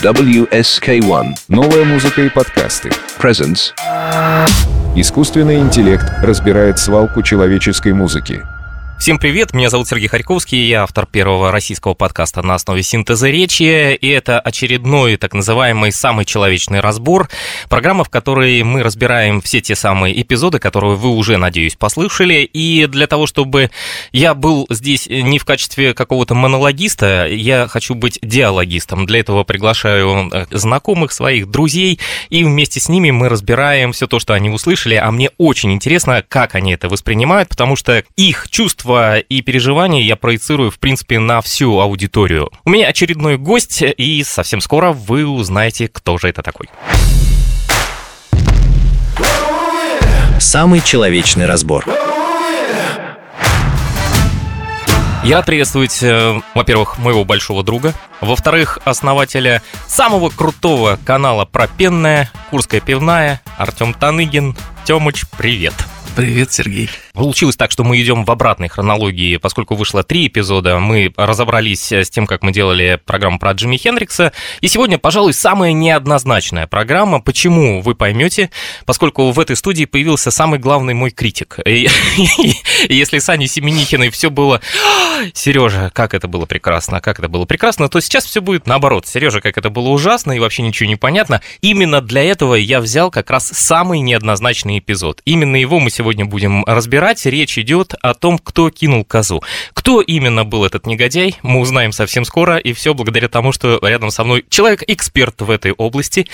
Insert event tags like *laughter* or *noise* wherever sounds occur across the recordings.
WSK1 Новая музыка и подкасты. presents Искусственный интеллект разбирает свалку человеческой музыки. Всем привет, меня зовут Сергей Харьковский, я автор первого российского подкаста на основе синтеза речи, и это очередной так называемый самый человечный разбор, программа, в которой мы разбираем все те самые эпизоды, которые вы уже, надеюсь, послушали, и для того, чтобы я был здесь не в качестве какого-то монологиста, я хочу быть диалогистом, для этого приглашаю э, знакомых, своих друзей, и вместе с ними мы разбираем все то, что они услышали, а мне очень интересно, как они это воспринимают, потому что их чувства и переживания я проецирую, в принципе, на всю аудиторию. У меня очередной гость, и совсем скоро вы узнаете, кто же это такой. Самый человечный разбор. Я рад приветствовать, э, во-первых, моего большого друга, во-вторых, основателя самого крутого канала про пенное, Курская пивная, Артем Таныгин. Тёмыч, привет. Привет, Сергей. Получилось так, что мы идем в обратной хронологии, поскольку вышло три эпизода, мы разобрались с тем, как мы делали программу про Джимми Хендрикса, и сегодня, пожалуй, самая неоднозначная программа. Почему, вы поймете, поскольку в этой студии появился самый главный мой критик. *laughs* Если с Аней Семенихиной все было Сережа, как это было прекрасно, как это было прекрасно, то сейчас все будет наоборот. Сережа, как это было ужасно и вообще ничего не понятно. Именно для этого я взял как раз самый неоднозначный эпизод. Именно его мы сегодня будем разбирать. Речь идет о том, кто кинул козу. Кто именно был этот негодяй, мы узнаем совсем скоро, и все благодаря тому, что рядом со мной человек-эксперт в этой области.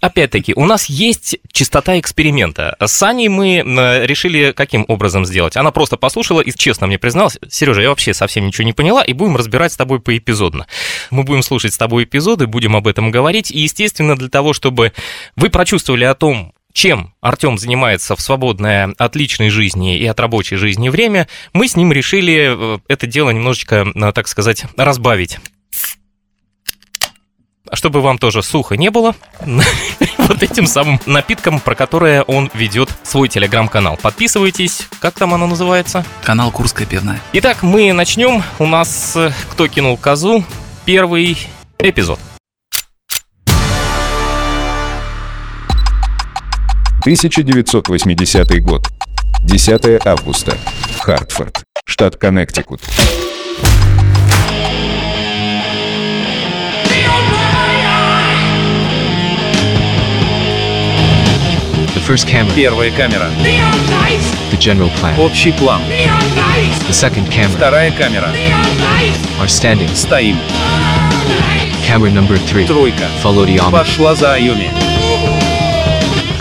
Опять-таки, у нас есть чистота эксперимента. С Аней мы э, решили каким образом сделать. Она просто послушала и честно мне призналась, Сережа, я вообще совсем ничего не поняла, и будем разбирать с тобой поэпизодно. Мы будем слушать с тобой эпизоды, будем об этом говорить, и, естественно, для того, чтобы вы прочувствовали о том, чем Артем занимается в свободное от личной жизни и от рабочей жизни время, мы с ним решили э, это дело немножечко, э, так сказать, разбавить. Чтобы вам тоже сухо не было, *laughs* вот этим самым напитком, про которое он ведет свой телеграм-канал. Подписывайтесь, как там оно называется? Канал Курская пивная. Итак, мы начнем. У нас э, «Кто кинул козу?» Первый эпизод. 1980 год. 10 августа. Хартфорд, штат Коннектикут. The first camera, Первая камера. the general plan. Общий план. The second camera, Вторая камера. are standing. Стоим. Camera number three, Тройка. follow the. Пошла за Айоми.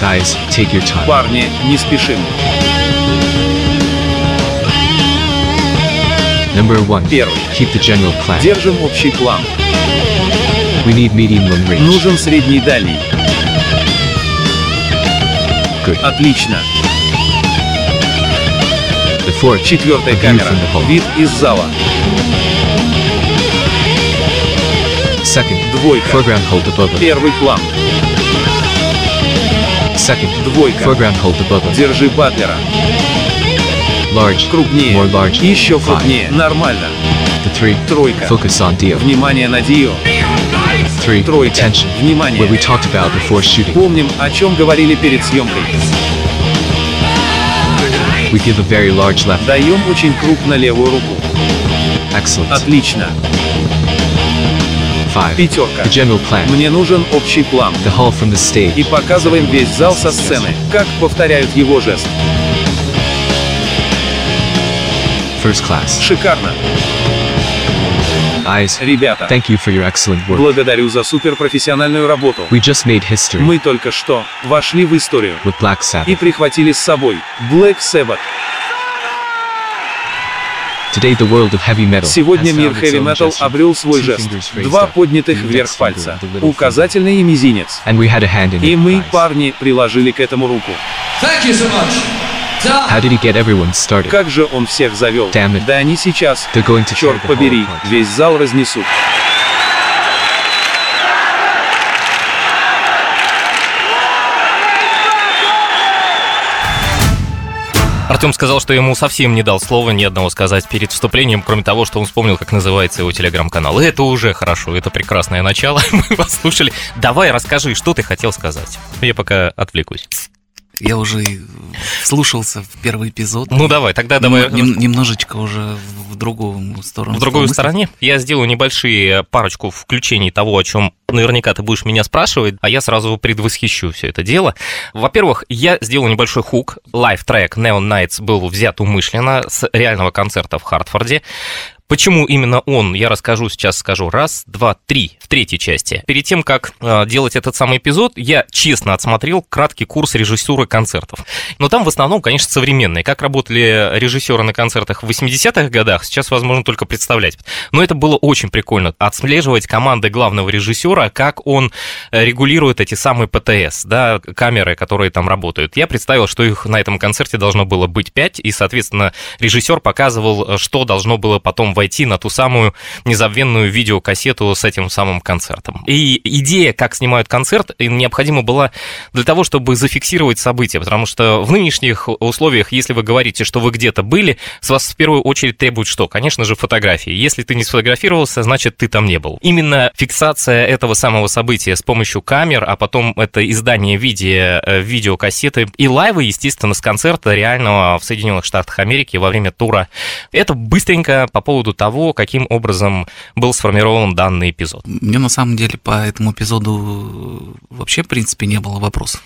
Guys, take your time. Парни, не спешим. Number one, Первый. keep the general plan. Держим общий план. We need medium long range. Нужен средний дальний. Good. Отлично. The fourth, Четвертая камера. from the hall. Вид из зала. Second, Двойка. foreground hold above. Первый план. Second, Двойка. foreground hold above it. Держи Батлера. Large, Крупнее. more large. Еще Five. крупнее. Нормально. The three, Тройка. focus on Dio. Внимание на Дио. Three, Тройка. attention. Внимание. What we talked about before shooting. Помним, о чем говорили перед съемкой. We give a very large left. Даем очень крупно левую руку. Excellent. Отлично. Five, Пятерка. general plan. Мне нужен общий план. The hall from the stage. И показываем весь зал со сцены, как повторяют его жест. First class. Шикарно. Eyes. Ребята, Thank you for your excellent work. благодарю за суперпрофессиональную работу. We just made history Мы только что вошли в историю with Black и Sabbath. прихватили с собой Black Sabbath. Today the world of heavy metal Сегодня has мир metal gesture. обрел свой Two жест. fingers raised Два поднятых вверх пальца. Указательный и мизинец. И мы, парни, приложили к этому руку. Как же он всех завел. Да они сейчас, черт побери, весь зал разнесут. Артем сказал, что ему совсем не дал слова ни одного сказать перед вступлением, кроме того, что он вспомнил, как называется его телеграм-канал. И это уже хорошо, это прекрасное начало. *laughs* Мы послушали. Давай расскажи, что ты хотел сказать. Я пока отвлекусь. Я уже слушался в первый эпизод. Ну давай, тогда давай. Нем- немножечко уже в другую сторону. В другую мыслить. стороне. Я сделаю небольшие парочку включений того, о чем наверняка ты будешь меня спрашивать, а я сразу предвосхищу все это дело. Во-первых, я сделал небольшой хук. Live трек Neon Nights был взят умышленно с реального концерта в Хартфорде. Почему именно он, я расскажу сейчас, скажу раз, два, три, в третьей части. Перед тем, как э, делать этот самый эпизод, я честно отсмотрел краткий курс режиссуры концертов. Но там в основном, конечно, современные. Как работали режиссеры на концертах в 80-х годах, сейчас возможно только представлять. Но это было очень прикольно, отслеживать команды главного режиссера, как он э, регулирует эти самые ПТС, да, камеры, которые там работают. Я представил, что их на этом концерте должно было быть 5, и, соответственно, режиссер показывал, что должно было потом войти на ту самую незабвенную видеокассету с этим самым концертом. И идея, как снимают концерт, необходима была для того, чтобы зафиксировать события, потому что в нынешних условиях, если вы говорите, что вы где-то были, с вас в первую очередь требуют что? Конечно же, фотографии. Если ты не сфотографировался, значит, ты там не был. Именно фиксация этого самого события с помощью камер, а потом это издание виде э, видеокассеты и лайвы, естественно, с концерта реального в Соединенных Штатах Америки во время тура. Это быстренько по поводу того, каким образом был сформирован данный эпизод. Мне на самом деле по этому эпизоду вообще, в принципе, не было вопросов.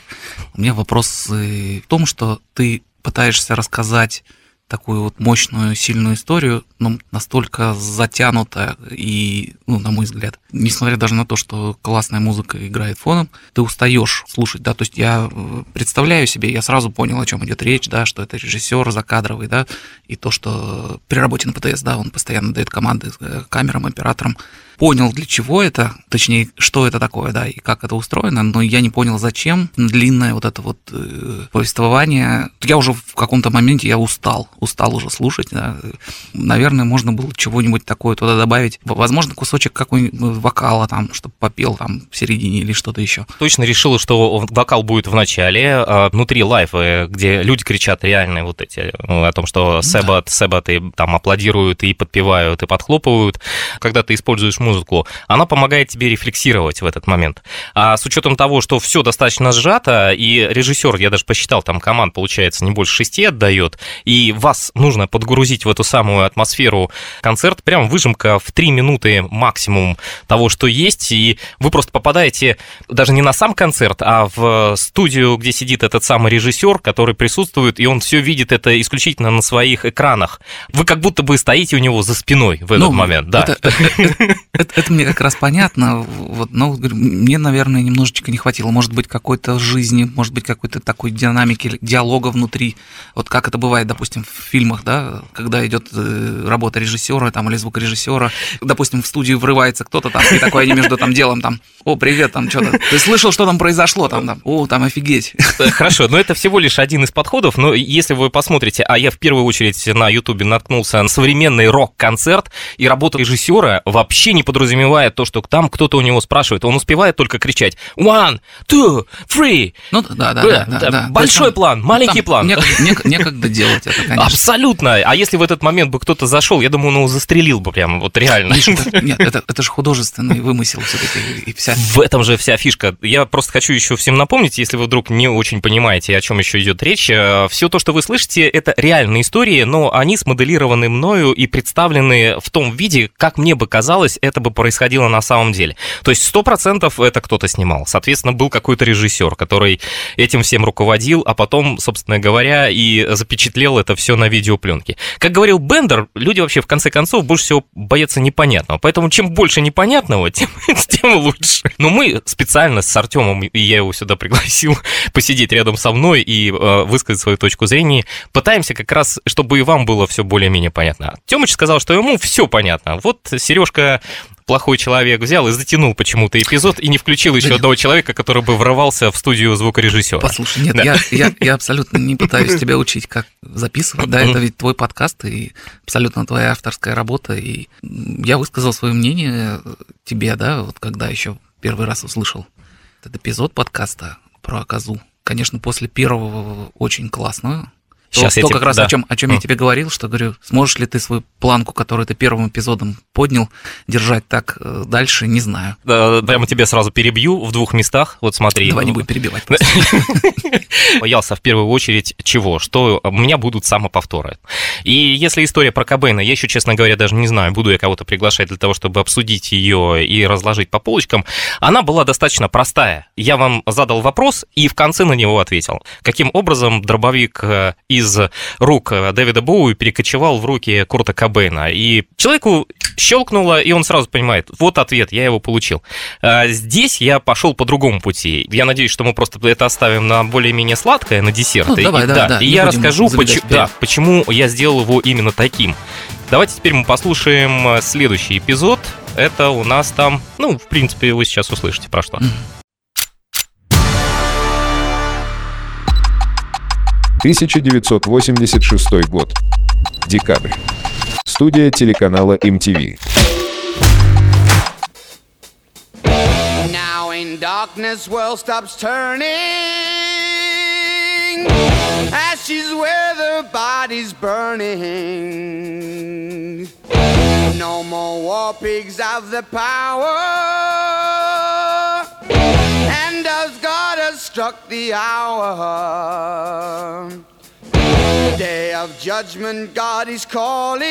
У меня вопрос э, в том, что ты пытаешься рассказать такую вот мощную, сильную историю, но настолько затянуто и, ну, на мой взгляд, несмотря даже на то, что классная музыка играет фоном, ты устаешь слушать, да, то есть я э, представляю себе, я сразу понял, о чем идет речь, да, что это режиссер закадровый, да, и то, что при работе на ПТС, да, он постоянно дает команды э, камерам, операторам, понял, для чего это, точнее, что это такое, да, и как это устроено, но я не понял, зачем длинное вот это вот э, повествование. Я уже в каком-то моменте я устал, устал уже слушать. Да. Наверное, можно было чего-нибудь такое туда добавить. Возможно, кусочек какой-нибудь вокала там, чтобы попел там в середине или что-то еще. Точно решила, что вокал будет в начале, а внутри лайфа, где люди кричат реальные вот эти о том, что Себат, Себат и там аплодируют и подпевают и подхлопывают. Когда ты используешь музыку, она помогает тебе рефлексировать в этот момент. А с учетом того, что все достаточно сжато, и режиссер, я даже посчитал, там команд, получается, не больше шести отдает, и вас нужно подгрузить в эту самую атмосферу концерт, прям выжимка в три минуты максимум того, что есть, и вы просто попадаете даже не на сам концерт, а в студию, где сидит этот самый режиссер, который присутствует, и он все видит это исключительно на своих экранах. Вы как будто бы стоите у него за спиной в этот Ну, момент, да. Это, это- это- мне как раз понятно, вот, но говорю, мне, наверное, немножечко не хватило. Может быть, какой-то жизни, может быть, какой-то такой динамики, диалога внутри. Вот как это бывает, допустим, в фильмах, да, когда идет э, работа режиссера там, или звукорежиссера, допустим, в студию врывается кто-то там, и такое они между там делом там, о, привет, там что-то, ты слышал, что там произошло, там, там, о, там офигеть. Э, Хорошо, но это всего лишь один из подходов, но если вы посмотрите, а я в первую очередь на Ютубе наткнулся на современный рок-концерт, и работа режиссера вообще не подразумевает то, что там кто-то у него спрашивает, он успевает только кричать «one, two, three», Ну, да, да, Э, да, да, да, да. большой Причем план, маленький план. Некогда, нек- некогда делать это, конечно. Абсолютно. А если в этот момент бы кто-то зашел, я думаю, он его застрелил бы прям, вот реально. Нет, это, это же художественный вымысел все-таки и вся. В этом же вся фишка. Я просто хочу еще всем напомнить, если вы вдруг не очень понимаете, о чем еще идет речь. Все то, что вы слышите, это реальные истории, но они смоделированы мною и представлены в том виде, как мне бы казалось, это бы происходило на самом деле. То есть сто процентов это кто-то снимал. Соответственно, был какой-то режиссер, который этим всем руководил, а потом, собственно говоря, и запечатлел это все на видеопленке. Как говорил Бендер, люди вообще в конце концов больше всего боятся непонятного. Поэтому чем больше непонятного, *laughs* тем, тем лучше. Но мы специально с Артемом, и я его сюда пригласил, *laughs* посидеть рядом со мной и э, высказать свою точку зрения, пытаемся как раз, чтобы и вам было все более-менее понятно. Тёмыч сказал, что ему все понятно. Вот Сережка плохой человек взял и затянул почему-то эпизод и не включил еще одного человека, который бы врывался в студию звукорежиссера. Послушай, нет, Да. я, я, я абсолютно не пытаюсь тебя учить, как записывать. Да, это ведь твой подкаст и абсолютно твоя авторская работа. И я высказал свое мнение тебе, да, вот когда еще первый раз услышал этот эпизод подкаста про козу. Конечно, после первого очень классного. То, Сейчас я то тебе- как раз да. о чем, о чем я тебе говорил, что говорю, сможешь ли ты свою планку, которую ты первым эпизодом поднял, держать так э, дальше, не знаю. Э, Прямо тебе сразу перебью в двух местах. Вот смотри. Давай не будем перебивать. *laughs* Боялся в первую очередь чего? Что у меня будут самоповторы. И если история про Кобейна, я еще, честно говоря, даже не знаю, буду я кого-то приглашать для того, чтобы обсудить ее и разложить по полочкам, она была достаточно простая. Я вам задал вопрос и в конце на него ответил. Каким образом дробовик э, из рук э, Дэвида Боуи перекочевал в руки Курта Кобейна? И человеку щелкнуло, и он сразу понимает, вот ответ, я его получил. А Здесь я пошел по другому пути. Я надеюсь, что мы просто это оставим на более-менее сладкое, на десерт. Ну, И- давай, и, да, да, и не я расскажу, почему, да, почему я сделал его именно таким. Давайте теперь мы послушаем э, следующий эпизод. Это у нас там, ну, в принципе, вы сейчас услышите про что. Мгм. 1986 год. Декабрь. Студия телеканала MTV. Now in darkness, world stops turning. Ashes where the bodies burning. No more war pigs have the power. Struck the hour. Day of judgment, God is calling.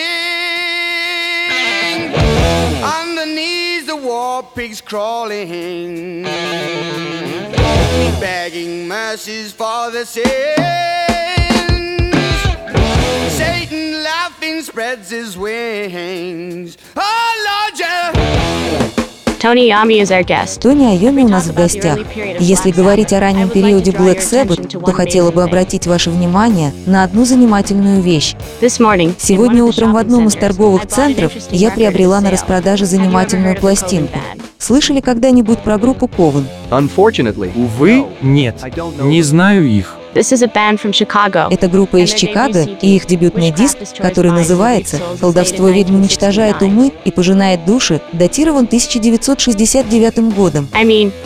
On the knees, the war pigs crawling, begging mercies for the sins. Satan laughing spreads his wings. Oh Lord, yeah. Tony Yami is our guest. Тони Айоми у нас в гостях. Если говорить о раннем периоде Black Sabbath, то хотела бы обратить ваше внимание на одну занимательную вещь. This morning, Сегодня утром в одном из торговых центров я приобрела на распродаже занимательную пластинку. Слышали когда-нибудь про группу Ковен? Увы, нет. Не знаю их. This is a band from Chicago. Это группа из Чикаго, и их дебютный диск, который называется «Колдовство ведьм уничтожает умы и пожинает души», датирован 1969 годом.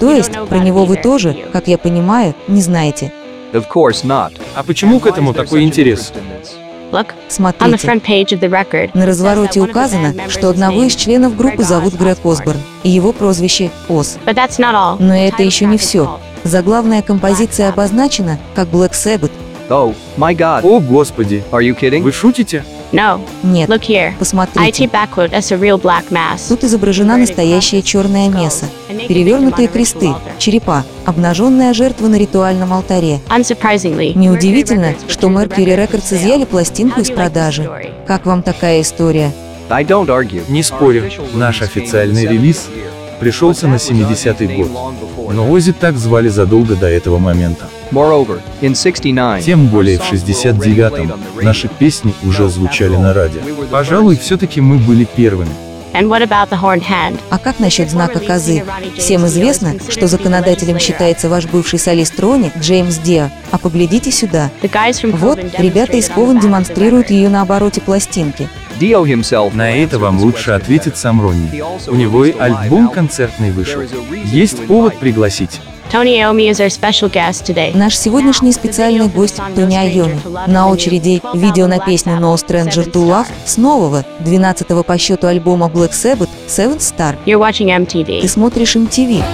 То есть, про него вы тоже, как я понимаю, не знаете. А почему к этому такой интерес? Смотрите. На развороте указано, что одного из членов группы зовут Грег Осборн, и его прозвище Ос. But that's not all. Но это еще не все. Заглавная композиция обозначена как Black Sabbath. О, господи. Вы шутите? No, Нет, look here. Посмотрите. as a real black mass. Тут изображена настоящая черная месса. Перевернутые кресты, черепа, обнаженная жертва на ритуальном алтаре. Unsurprisingly, Неудивительно, что Mercury Records изъяли пластинку из продажи. Как вам такая история? Не спорю. Наш официальный релиз пришелся на 70-й год. Но Ози так звали задолго до этого момента. Тем более в 69-м наши песни уже звучали на радио. Пожалуй, все-таки мы были первыми. А как насчет знака козы? Всем известно, что законодателем считается ваш бывший солист Рони, Джеймс Диа. А поглядите сюда. Вот, ребята из Ковен демонстрируют ее на обороте пластинки. На это вам лучше ответит сам Ронни. У него и альбом концертный вышел. Есть повод пригласить. Tony Iommi is our special guest today. Наш сегодняшний специальный гость Тони Айоми. На очереди видео на песню No Stranger to Love с нового, 12-го по счету альбома Black Sabbath Seven Star. You're watching MTV. Ты смотришь MTV.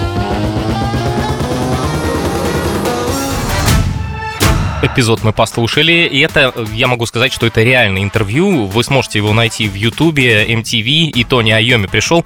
Эпизод мы послушали, и это, я могу сказать, что это реальное интервью. Вы сможете его найти в Ютубе, MTV, и Тони Айоми пришел.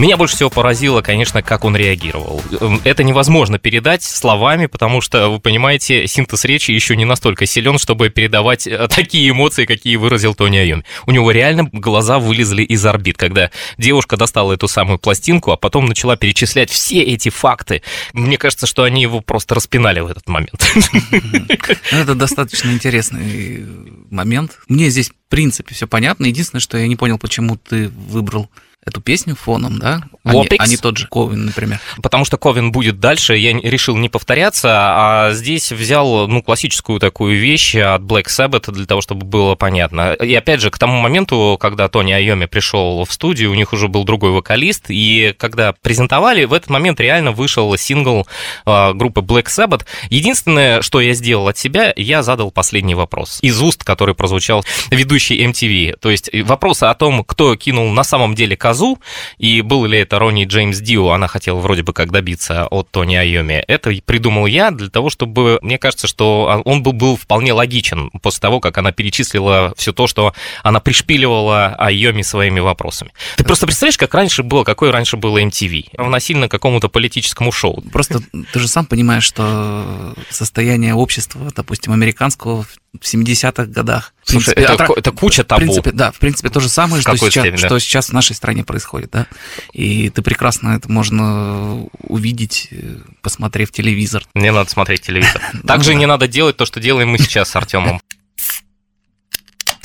Меня больше всего поразило, конечно, как он реагировал. Эм, Это невозможно передать словами, потому что, вы понимаете, синтез речи еще не настолько силен, чтобы передавать э, такие эмоции, какие выразил Тони Айоми. У него реально глаза вылезли из орбит, когда девушка достала эту самую пластинку, а потом начала перечислять все эти факты. Мне кажется, что они его просто распинали в этот момент. Ну, Это достаточно интересный э, момент. Мне здесь, в принципе, все понятно. Единственное, что я не понял, почему ты выбрал эту песню фоном, да? Лопикс? А не тот же Ковен, например. Потому что Ковен будет дальше, я решил не повторяться, а здесь взял, ну, классическую такую вещь от Black Sabbath для того, чтобы было понятно. И опять же, к тому моменту, когда Тони Айоми пришел в студию, у них уже был другой вокалист, и когда презентовали, в этот момент реально вышел сингл э, группы Black Sabbath. Единственное, что я сделал от себя, я задал последний вопрос из уст, который прозвучал ведущий MTV. То есть вопрос о том, кто кинул на самом деле козу, и был ли это Ронни Джеймс Дио, она хотела вроде бы как добиться от Тони Айоми. Это придумал я для того, чтобы, мне кажется, что он был, был вполне логичен после того, как она перечислила все то, что она пришпиливала Айоми своими вопросами. Ты просто представляешь, как раньше было, какое раньше было MTV? Равносильно какому-то политическому шоу. Просто ты же сам понимаешь, что состояние общества, допустим, американского в 70-х годах. в Слушай, принципе, это, отра- это куча В табу. принципе, да, в принципе, то же самое, что какой сейчас, степени, да. что сейчас в нашей стране происходит, да. И ты прекрасно это можно увидеть, э, посмотрев телевизор. Мне надо смотреть телевизор. *laughs* Также не надо делать то, что делаем мы сейчас с Артемом.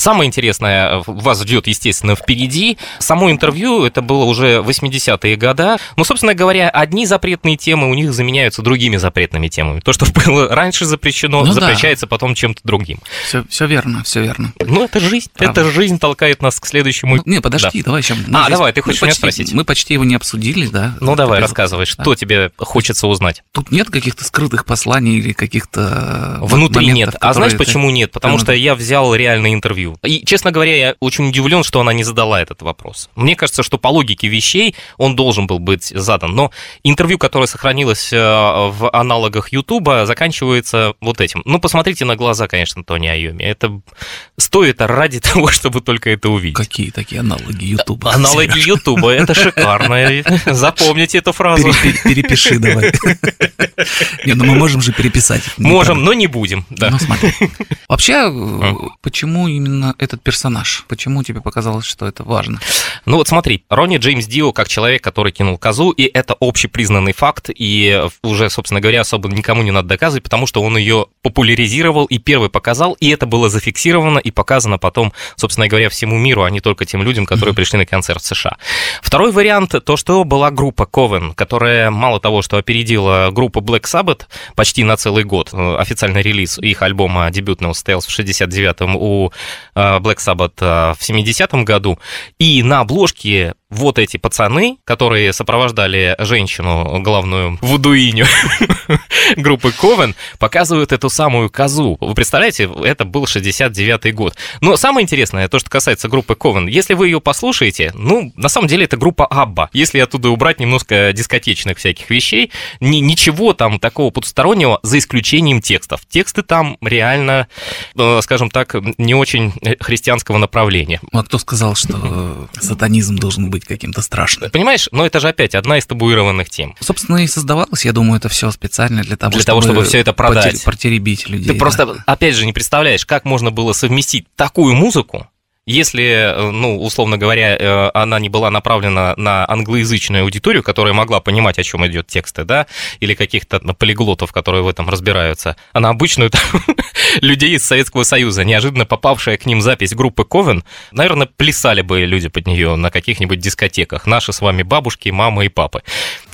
Самое интересное вас ждет, естественно, впереди. Само интервью, это было уже 80-е года. Ну, собственно говоря, одни запретные темы у них заменяются другими запретными темами. То, что было раньше запрещено, Ну да. запрещается потом чем-то другим. Все, все верно, все верно. Ну, это жизнь. Правда. Это жизнь толкает нас к следующему... Ну, Не, подожди, давай сейчас. А, давай, ты хочешь меня спросить? Мы почти его не обсудили, да? Ну, давай, эпизод. рассказывай, Да. что тебе хочется узнать. Тут нет каких-то скрытых посланий или каких-то э, Внутри моментов, нет. А знаешь, ты- почему нет? Потому Ну, что да. я взял реальное интервью. И, честно говоря, я очень удивлен, что она не задала этот вопрос. Мне кажется, что по логике вещей он должен был быть задан. Но интервью, которое сохранилось э, в аналогах Ютуба, заканчивается вот этим. Ну, посмотрите на глаза, конечно, Тони Айоми. Это стоит ради *laughs* того, чтобы только это увидеть. Какие такие аналоги Ютуба? Аналоги? Ютуба, это шикарно. *laughs* Запомните эту фразу. Пере- пере- Перепиши давай. *laughs* Не, ну мы можем же переписать. Можем, но не будем. Ну, смотри. Вообще, почему именно этот персонаж? Почему тебе показалось, что это важно? Ну вот смотри, Ронни Джеймс Дио как человек, который кинул козу, и это общепризнанный факт, и уже, собственно говоря, особо никому не надо доказывать, потому что он ее популяризировал и первый показал, и это было зафиксировано и показано потом, собственно говоря, всему миру, а не только тем людям, которые пришли на концерт в США. Второй вариант, то, что была группа Coven, которая мало того, что опередила группу Black Sabbath почти на целый год, э, официальный релиз их альбома дебютного состоялся в 69-м, у Black Sabbath э, в 70-м году, и на обложке вот эти пацаны, которые сопровождали женщину, главную вудуиню *laughs* группы Ковен, показывают эту самую козу. Вы представляете, это был 69-й год. Но самое интересное, то, что касается группы Ковен, если вы ее послушаете, ну, на самом деле это группа Абба. Если оттуда убрать немножко дискотечных всяких вещей, ни- ничего там такого потустороннего, за исключением текстов. Тексты там реально, э, скажем так, не очень э, христианского направления. А кто сказал, что э, сатанизм должен быть каким-то страшным? Понимаешь, но это же опять одна из табуированных тем. Собственно, и создавалось, я думаю, это все специально для того, Для того, чтобы всё это продать. протер- протеребить людей. Ты да. просто, опять же, не представляешь, как можно было совместить такую музыку, если, э, ну, условно говоря, э, она не была направлена на англоязычную аудиторию, которая могла понимать, о чем идет тексты, да, или каких-то полиглотов, которые в этом разбираются, а на обычную там, *laughs* людей из Советского Союза, неожиданно попавшая к ним запись группы Ковен, наверное, плясали бы люди под нее на каких-нибудь дискотеках. Наши с вами бабушки, мамы и папы.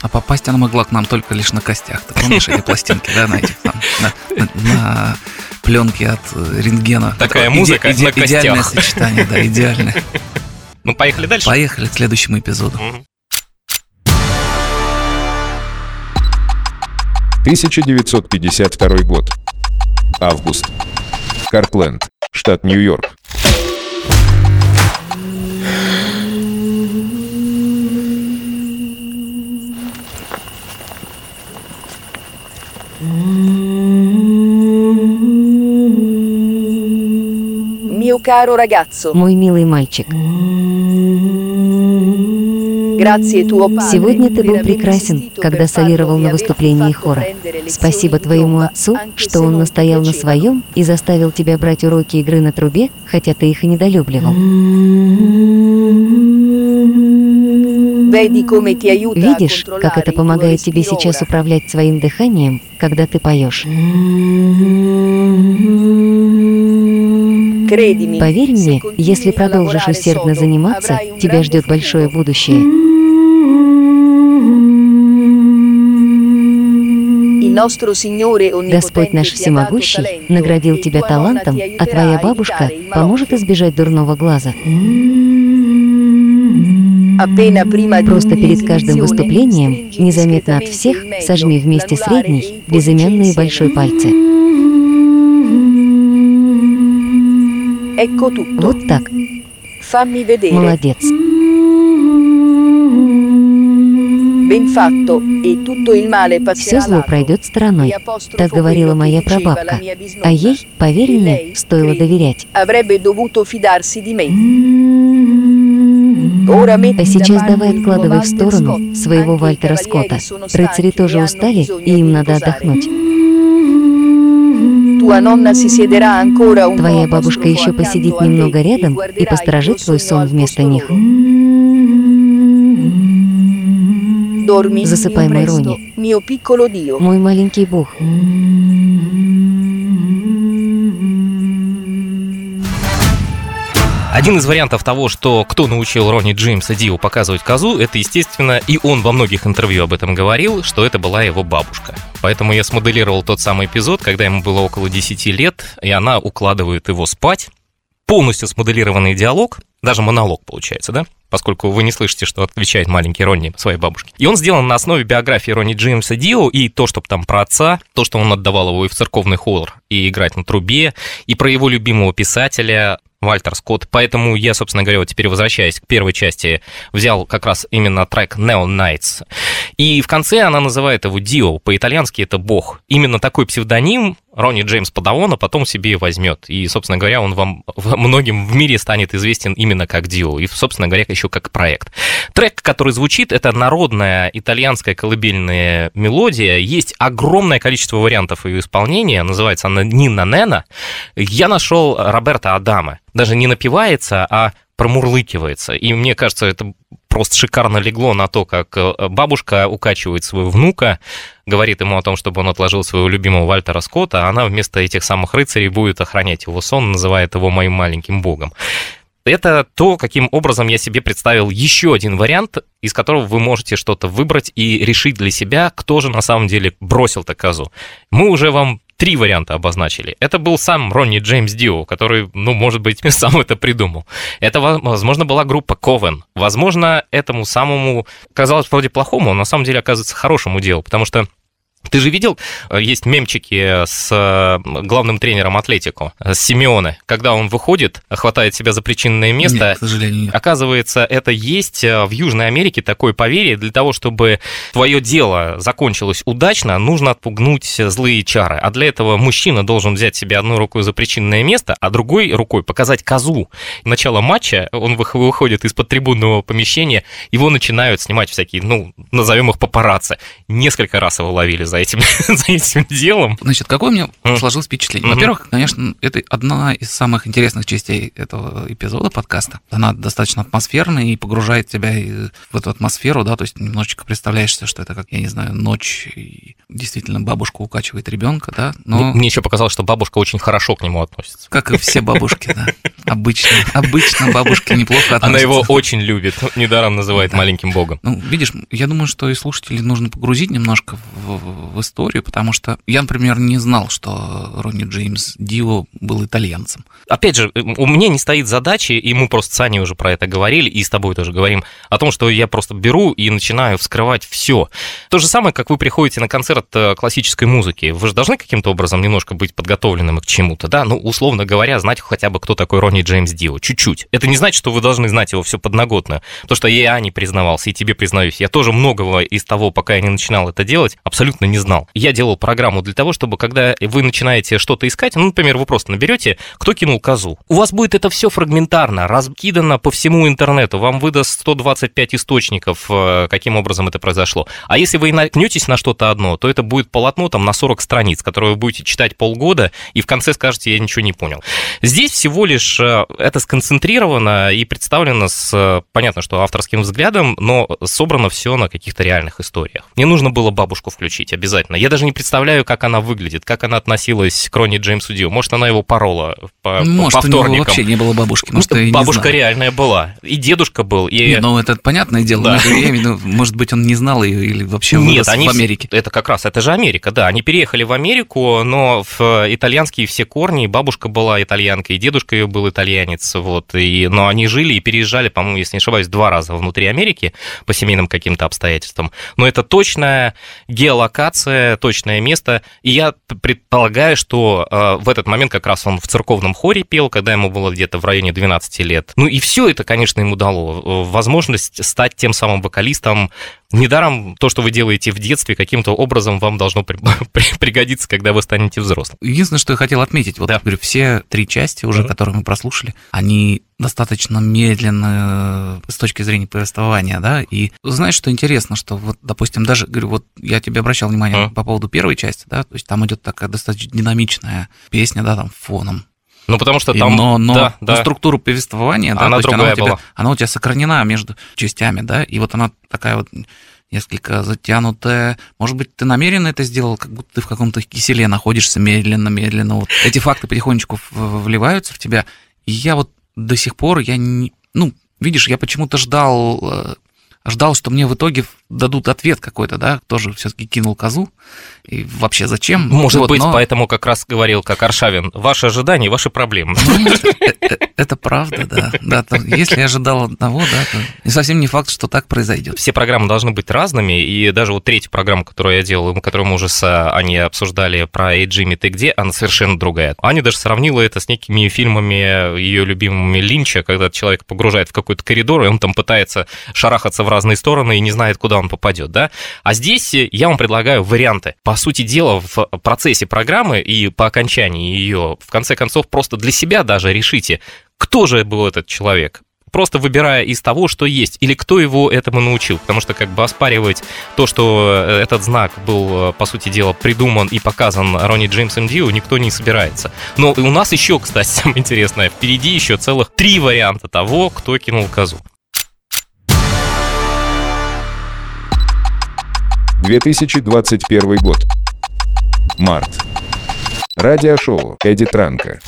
А попасть она могла к нам только лишь на костях. Ты помнишь эти пластинки, да, на этих там, на, на- на пленке от э, рентгена. Такая Иде- музыка на костях. Идеальное сочетание, да, идеальное. *laughs* Ну, поехали дальше. Поехали к следующему эпизоду. 1952 год. Август. Картленд, штат Нью-Йорк. Mio caro ragazzo, Мой милый мальчик, сегодня ты был прекрасен, когда солировал на выступлении хора. Спасибо твоему отцу, что он настоял на своем и заставил тебя брать уроки игры на трубе, хотя ты их и недолюбливал. Видишь, как это помогает тебе сейчас управлять своим дыханием, когда ты поешь. Поверь мне, если продолжишь усердно заниматься, тебя ждет большое будущее. Господь наш Всемогущий наградил тебя талантом, а твоя бабушка поможет избежать дурного глаза. Di Просто перед каждым выступлением, незаметно от всех, сожми вместе средний, безымянный и большой пальцы. Вот так. Молодец. E Все зло пройдет стороной. Так говорила моя прабабка. А ей, поверь мне, стоило доверять. А сейчас давай откладывай в сторону своего Вальтера Скотта. Рыцари тоже e устали, и им надо отдохнуть. Твоя бабушка еще посидит немного e рядом и посторожит твой sogno сон вместо них. Засыпай, мой Рони. Мой маленький бог. Один из вариантов того, что кто научил Ронни Джеймса Дио показывать козу, это, естественно, и он во многих интервью об этом говорил, что это была его бабушка. Поэтому я смоделировал тот самый эпизод, когда ему было около 10 лет, и она укладывает его спать. Полностью смоделированный диалог, даже монолог получается, да? Поскольку вы не слышите, что отвечает маленький Ронни своей бабушке. И он сделан на основе биографии Ронни Джеймса Дио и то, что там про отца, то, что он отдавал его и в церковный хор, и играть на трубе, и про его любимого писателя Вальтер Скотт. Поэтому я, собственно говоря, вот теперь возвращаясь к первой части, взял как раз именно трек Neon Nights. И в конце она называет его Дио, по-итальянски это бог. Именно такой псевдоним Ронни Джеймс Падавона потом себе возьмет. И, собственно говоря, он вам многим в мире станет известен именно как Дио. И, собственно говоря, еще как проект. Трек, который звучит, это народная итальянская колыбельная мелодия. Есть огромное количество вариантов ее исполнения. Называется она Нина Нена. Я нашел Роберта Адама. Даже не напивается, а промурлыкивается. И мне кажется, это просто шикарно легло на то, как э, бабушка укачивает своего внука, говорит ему о том, чтобы он отложил своего любимого Вальтера Скотта, а она вместо этих самых рыцарей будет охранять его сон, называет его моим маленьким богом. Это то, каким образом я себе представил еще один вариант, из которого вы можете что-то выбрать и решить для себя, кто же на самом деле бросил-то козу. Мы уже вам три варианта обозначили. Это был сам Ронни Джеймс Дио, который, ну, может быть, *laughs* сам это придумал. Это, возможно, была группа Ковен. Возможно, этому самому казалось вроде плохому, но на самом деле оказывается хорошему делу, потому что ты же видел, э, есть мемчики с э, главным тренером Атлетико, с Симеоне, когда он выходит, хватает себя за причинное место. Нет, к сожалению, нет. Оказывается, это есть э, в Южной Америке такое поверье, для того, чтобы твое дело закончилось удачно, нужно отпугнуть злые чары. А для этого мужчина должен взять себя одной рукой за причинное место, а другой рукой показать козу. Начало матча, он вых- выходит из-под трибунного помещения, его начинают снимать всякие, ну, назовем их папарацци. Несколько раз его ловили за этим, *laughs* за этим делом. Значит, какое у меня Мгм. сложилось впечатление? Мгм. Во-первых, конечно, это одна из самых интересных частей этого эпизода подкаста. Она достаточно атмосферная и погружает тебя в эту атмосферу, да, то есть немножечко представляешься, что это как, я не знаю, ночь, и действительно бабушка укачивает ребенка, да, но Мне, еще показалось, что бабушка очень хорошо к нему относится. как и все бабушки, да, обычно, обычно бабушки неплохо относятся. Она его очень любит, недаром называет маленьким богом. Ну, видишь, я думаю, что и слушателей нужно погрузить немножко в, в историю, потому что я, например, не знал, что Ронни Джеймс Дио был итальянцем. Опять же, у меня не стоит задачи, и мы просто с Аней уже про это говорили, и с тобой тоже говорим, о том, что я просто беру и начинаю вскрывать все. То же самое, как вы приходите на концерт э, классической музыки. Вы же должны каким-то образом немножко быть подготовленным к чему-то, да? Ну, условно говоря, знать хотя бы, кто такой Ронни Джеймс Дио. Чуть-чуть. Это не значит, что вы должны знать его все подноготно. Потому что я и Ане признавался, и тебе признаюсь. Я тоже многого из того, пока я не начинал это делать, абсолютно не знал. Я делал программу для того, чтобы, когда вы начинаете что-то искать, ну, например, вы просто наберете, кто кинул козу. У вас будет это все фрагментарно, раскидано по всему интернету. Вам выдаст 125 источников, э, каким образом это произошло. А если вы наткнетесь на что-то одно, то это будет полотно там на 40 страниц, которое вы будете читать полгода, и в конце скажете, я ничего не понял. Здесь всего лишь э, это сконцентрировано и представлено с, э, понятно, что авторским взглядом, но собрано все на каких-то реальных историях. Мне нужно было бабушку включить обязательно. Я даже не представляю, как она выглядит, как она относилась к Ронни Джеймсу Дио. Может, она его порола по, Может, по у него вторникам. вообще не было бабушки. Может, Ну, и не бабушка реальная была. И дедушка был. И... Не, ну это понятное дело, Да. я имею в виду, может быть, он не знал ее или вообще Нет, они в Америке. Это как раз, это же Америка, да. Они переехали в Америку, но в э, итальянские все корни. и Бабушка была итальянка, и дедушка ее был итальянец. Вот. И, но они жили и переезжали, по-моему, если не ошибаюсь, два раза внутри Америки по семейным каким-то обстоятельствам. Но это точная геолокация, точное место. И я предполагаю, что э, в этот момент как раз он в церковном хоре пел, когда ему было где-то в районе 12 лет. Ну и все это, конечно, ему дало э, возможность стать тем самым вокалистом, Недаром то, что вы делаете в детстве, каким-то образом вам должно при- *laughs* при- пригодиться, когда вы станете взрослым. Единственное, что я хотел отметить, вот Да. говорю, все три части уже, Мгм. которые мы прослушали, они достаточно медленно э, с точки зрения повествования, да, и знаешь, что интересно, что вот, допустим, даже, говорю, вот я тебе обращал внимание Мгм. по поводу первой части, да, то есть там идет такая достаточно динамичная песня, да, там фоном, Ну, потому что И там... но, но, да, но да. структура повествования, да, Она то есть другая у тебя, была. она у тебя сохранена между частями, да, и вот она такая вот несколько затянутая. Может быть, ты намеренно это сделал, как будто ты в каком-то киселе находишься медленно, медленно. Вот эти факты потихонечку вливаются в тебя. И я вот до сих пор, я не, ну, видишь, я почему-то ждал, э, ждал, что мне в итоге дадут ответ какой-то, да, кто же все-таки кинул козу, и вообще зачем. Может Вот, быть, но- поэтому как раз говорил, как Аршавин, ваши ожидания, ваши проблемы. Ну, э- э- Это правда, да. да если я ожидал одного, да, то совсем не факт, что так произойдет. Все программы должны быть разными, и даже вот третья программа, которую я делал, которую мы уже с Аней обсуждали про «Эй, Джимми, ты где?», она совершенно другая. Аня даже сравнила это с некими фильмами ее любимыми Линча, когда человек погружает в какой-то коридор, и он там пытается шарахаться в разные стороны и не знает, куда он попадет, да? А здесь я вам предлагаю варианты. По сути дела, в процессе программы и по окончании ее, в конце концов, просто для себя даже решите, кто же был этот человек, просто выбирая из того, что есть, или кто его этому научил, потому что как бы оспаривать то, что э, этот знак был, э, по сути дела, придуман и показан Ронни Джеймсом Дио, никто не собирается. Но у нас еще, кстати, *laughs* самое интересное, впереди еще целых три варианта того, кто кинул козу. 2021 год. Март. Радиошоу Эдди Транка.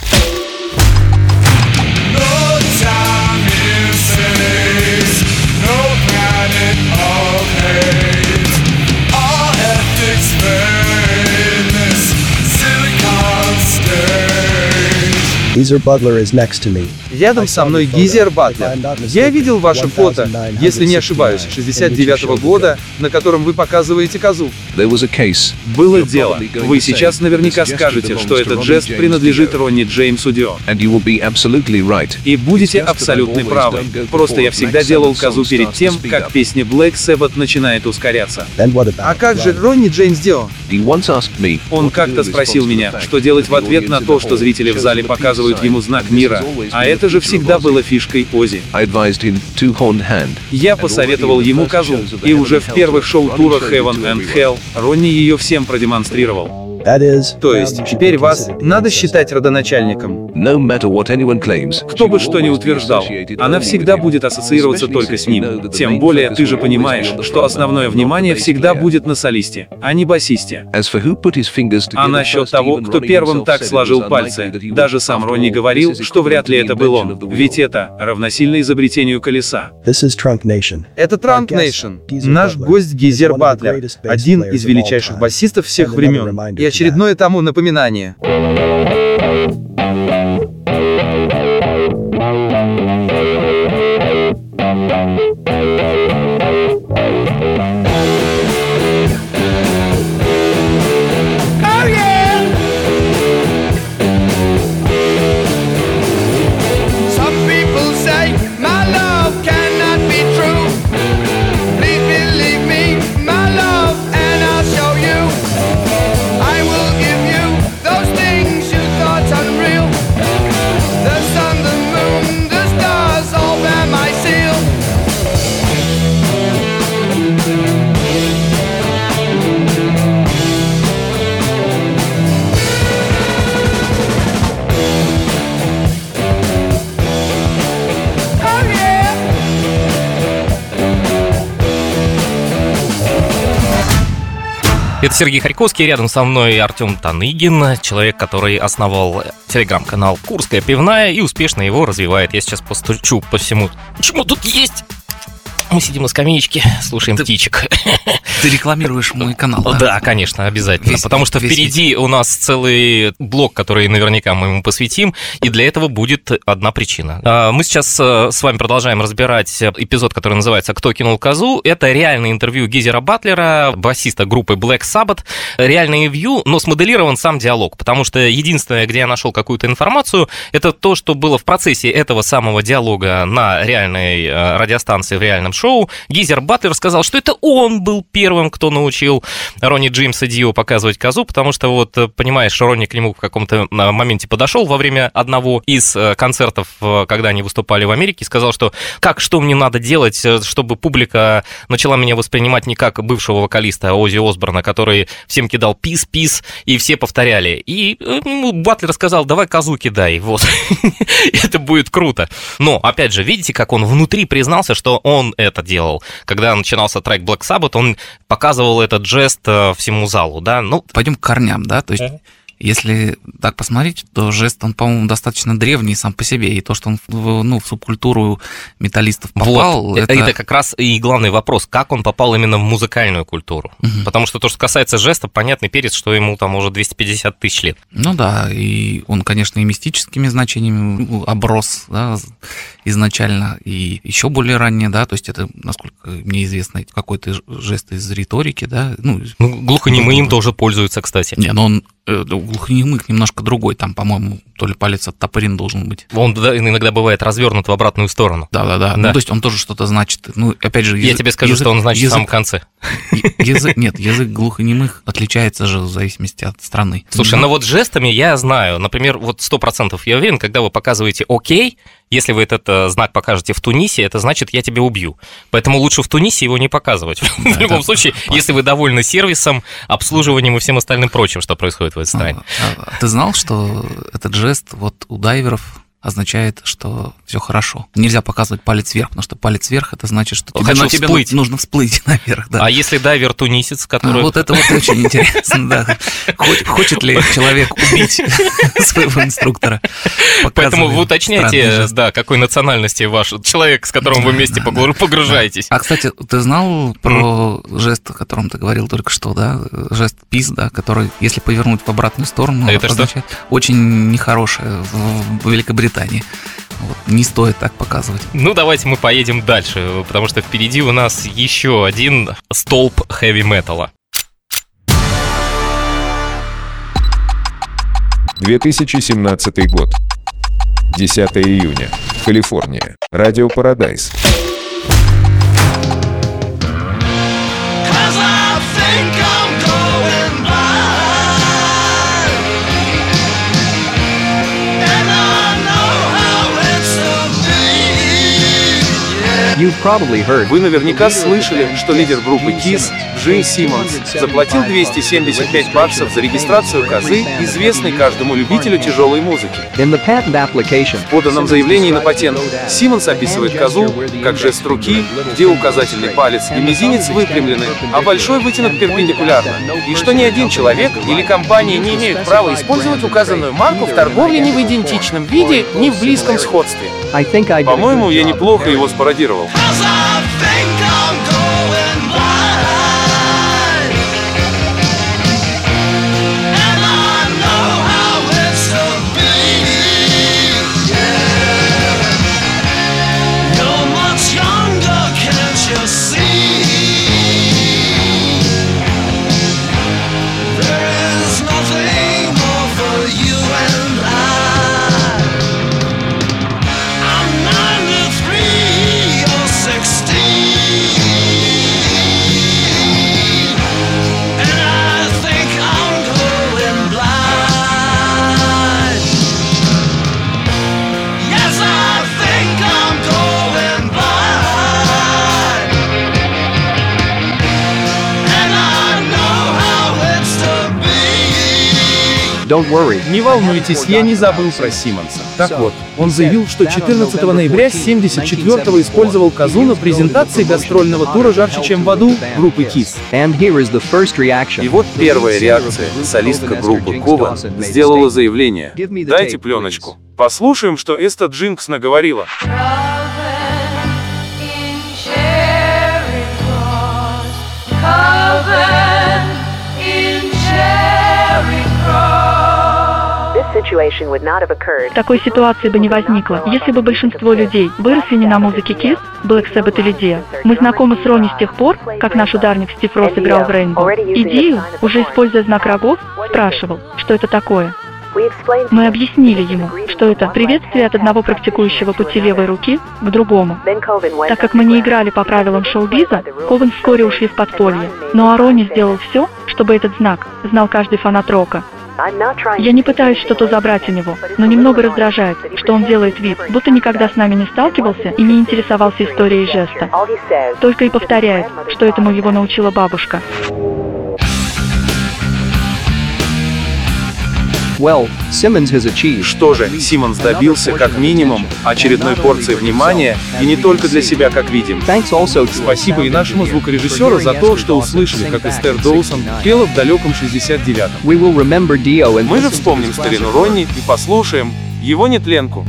Geezer Butler is next to me. Рядом со мной Гизер Батлер. Я видел ваше фото, если не ошибаюсь, 69 года, на котором вы показываете козу. Было дело. Вы сейчас наверняка скажете, что этот жест принадлежит Ронни Джеймсу Дио. И будете абсолютно правы. Просто я всегда делал козу перед тем, как песня Black Sabbath начинает ускоряться. А как же Ронни Джеймс Дио? Он как-то спросил меня, что делать в ответ на то, что зрители в зале показывают ему знак мира. А это же всегда было фишкой Ози. Я посоветовал ему козу, и уже в первых шоу-турах Heaven and Hell Ронни ее всем продемонстрировал. То есть, теперь вас надо считать родоначальником. Кто бы что ни утверждал, она всегда будет ассоциироваться только с ним. Тем более, ты же понимаешь, что основное внимание всегда будет на солисте, а не басисте. А насчет того, кто первым так сложил пальцы, даже сам Ронни говорил, что вряд ли это был он, ведь это равносильно изобретению колеса. this is Trunk Nation. Это Транк Нейшн. Наш гость Гизер Батлер, один из величайших басистов всех времен. И очередное тому напоминание. Это Сергей Харьковский, рядом со мной Артем Таныгин, человек, который основал телеграм-канал «Курская пивная» и успешно его развивает. Я сейчас постучу по всему. Почему тут есть? Мы сидим на скамеечке, слушаем Ты- птичек. Ты рекламируешь мой канал, да? Да, конечно, обязательно. Весь- потому что весь впереди у нас целый блок, который наверняка мы ему посвятим, и для этого будет одна причина. А, Мы сейчас э, с вами продолжаем разбирать эпизод, который называется «Кто кинул козу?». Это реальное интервью Гизера Батлера, басиста группы Black Sabbath. Реальное интервью, но смоделирован сам диалог, потому что единственное, где я нашел какую-то информацию, это то, что было в процессе этого самого диалога на реальной э, радиостанции в реальном шоу. Гизер Батлер сказал, что это он был первым, кто научил Ронни Джеймса Дио показывать козу, потому что вот, э, понимаешь, Ронни к нему в каком-то э, моменте подошел во время одного из э, концертов, когда они выступали в Америке, и сказал, что как, что мне надо делать, чтобы публика начала меня воспринимать не как бывшего вокалиста Ози Осборна, который всем кидал пис-пис, и все повторяли. И ему Батлер сказал, давай козу кидай, вот. *laughs* Это будет круто. Но, опять же, видите, как он внутри признался, что он это делал. Когда начинался трек Black Sabbath, он показывал этот жест э, всему залу, да, ну... Пойдем к корням, да, то есть если так посмотреть, то жест, он, по-моему, достаточно древний сам по себе, и то, что он в, ну, в субкультуру металлистов попал, вот, это... это как раз и главный вопрос, как он попал именно в музыкальную культуру. Мгм. Потому что то, что касается жеста, понятный перец, что ему там уже 250 тысяч лет. Ну да, и он, конечно, и мистическими значениями ну, оброс да, изначально, и еще более ранее, да, то есть это, насколько мне известно, какой-то жест из риторики, да, ну, Ну, глухонемые им тоже пользуются, кстати. не, но он э, глухонемых немножко другой, там, по-моему, то ли палец оттопырен должен быть. Он да, иногда бывает развернут в обратную сторону. Да-да-да, Да. ну, то есть он тоже что-то значит, ну, опять же... Я язык- тебе скажу, язык- что он значит в язык- самом конце. *laughs* Язык, нет, язык глухонемых отличается же в зависимости от страны. Слушай, ну вот жестами я знаю, например, вот сто процентов я уверен, когда вы показываете «Окей», если вы этот э, знак покажете в Тунисе, это значит «Я тебя убью». Поэтому лучше в Тунисе его не показывать. *laughs* В любом случае, опасно. если вы довольны сервисом, обслуживанием и всем остальным прочим, что происходит в этой стране. А, а ты знал, что этот жест вот у дайверов означает, что все хорошо. Нельзя показывать палец вверх, потому что палец вверх это значит, что тебе, Хочу ну, тебе всплыть. ну- нужно всплыть *laughs* наверх. Да. А если дайвер тунисец, А, который... вот это вот очень интересно, да. Хоч- Хочет ли человек убить *laughs* своего инструктора? Поэтому вы уточняйте, да, какой национальности ваш человек, с которым вы вместе погружаетесь. А, кстати, ты знал про жест, о котором ты говорил только что, да? Жест пис, да, который, если повернуть в обратную сторону, А это означает очень нехорошее в в Великобритании. Вот, не стоит так показывать. Ну, давайте мы поедем дальше, потому что впереди у нас еще один столб хэви-металла. 2017 год. 10 июня. Калифорния. Радио Парадайз. you Вы наверняка слышали, что лидер группы KISS Джей Симмонс заплатил 275 баксов за регистрацию козы, известной каждому любителю тяжелой музыки. В поданном заявлении на патент Симмонс описывает козу как жест руки, где указательный палец и мизинец выпрямлены, а большой вытянут перпендикулярно, и что ни один человек или компания не имеют права использовать указанную марку в торговле ни в идентичном виде, ни в близком сходстве. По-моему, я неплохо его спародировал. of faith. Не волнуйтесь, я не забыл про Симмонса. Так вот, он заявил, что 14 ноября 74-го использовал козу на презентации гастрольного тура «Жарче, чем в аду» группы KISS. И вот первая реакция. Солистка группы Ковен сделала заявление. Дайте пленочку. Послушаем, что Эста Джинкс наговорила. Такой ситуации бы не возникло, если бы большинство людей выросли не на музыке Kiss, Black Sabbath или Dio. Мы знакомы с Ронни с тех пор, как наш ударник Стив Росс играл в Рейнбоу. И Dio, уже используя знак рогов, спрашивал, что это такое. Мы объяснили ему, что это приветствие от одного практикующего пути левой руки к другому. Так как мы не играли по правилам шоу-биза, Ковен вскоре ушли в подполье. Но Арони сделал все, чтобы этот знак знал каждый фанат рока. Я не пытаюсь что-то забрать у него, но немного раздражает, что он делает вид, будто никогда с нами не сталкивался и не интересовался историей жеста. Только и повторяет, что этому его научила бабушка. Что же, Симмонс добился, как минимум, очередной порции внимания, и не только для себя, как видим. Спасибо и нашему звукорежиссеру за то, что услышали, как Эстер Доусон пела в далеком 69-м. Мы же вспомним старину Ронни и послушаем его нетленку.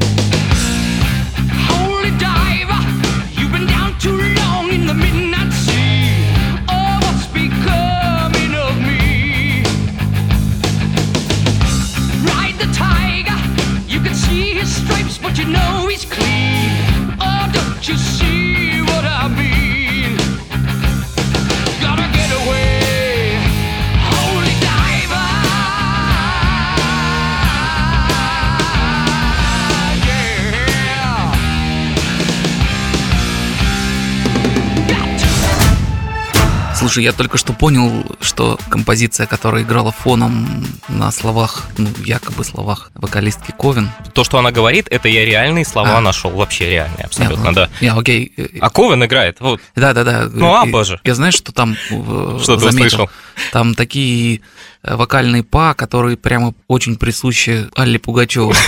Слушай, я только что понял, что композиция, которая играла фоном на словах, ну, якобы словах вокалистки Ковен. То, что она говорит, это я реальные слова А. нашел, вообще реальные, абсолютно, Я, да. Я, окей. А Ковен играет, вот. Да, да, да. Ну, И- Абба же. Я знаешь, что там э, Что ты услышал? Там такие э, вокальные па, которые прямо очень присущи Алле Пугачевой. *laughs*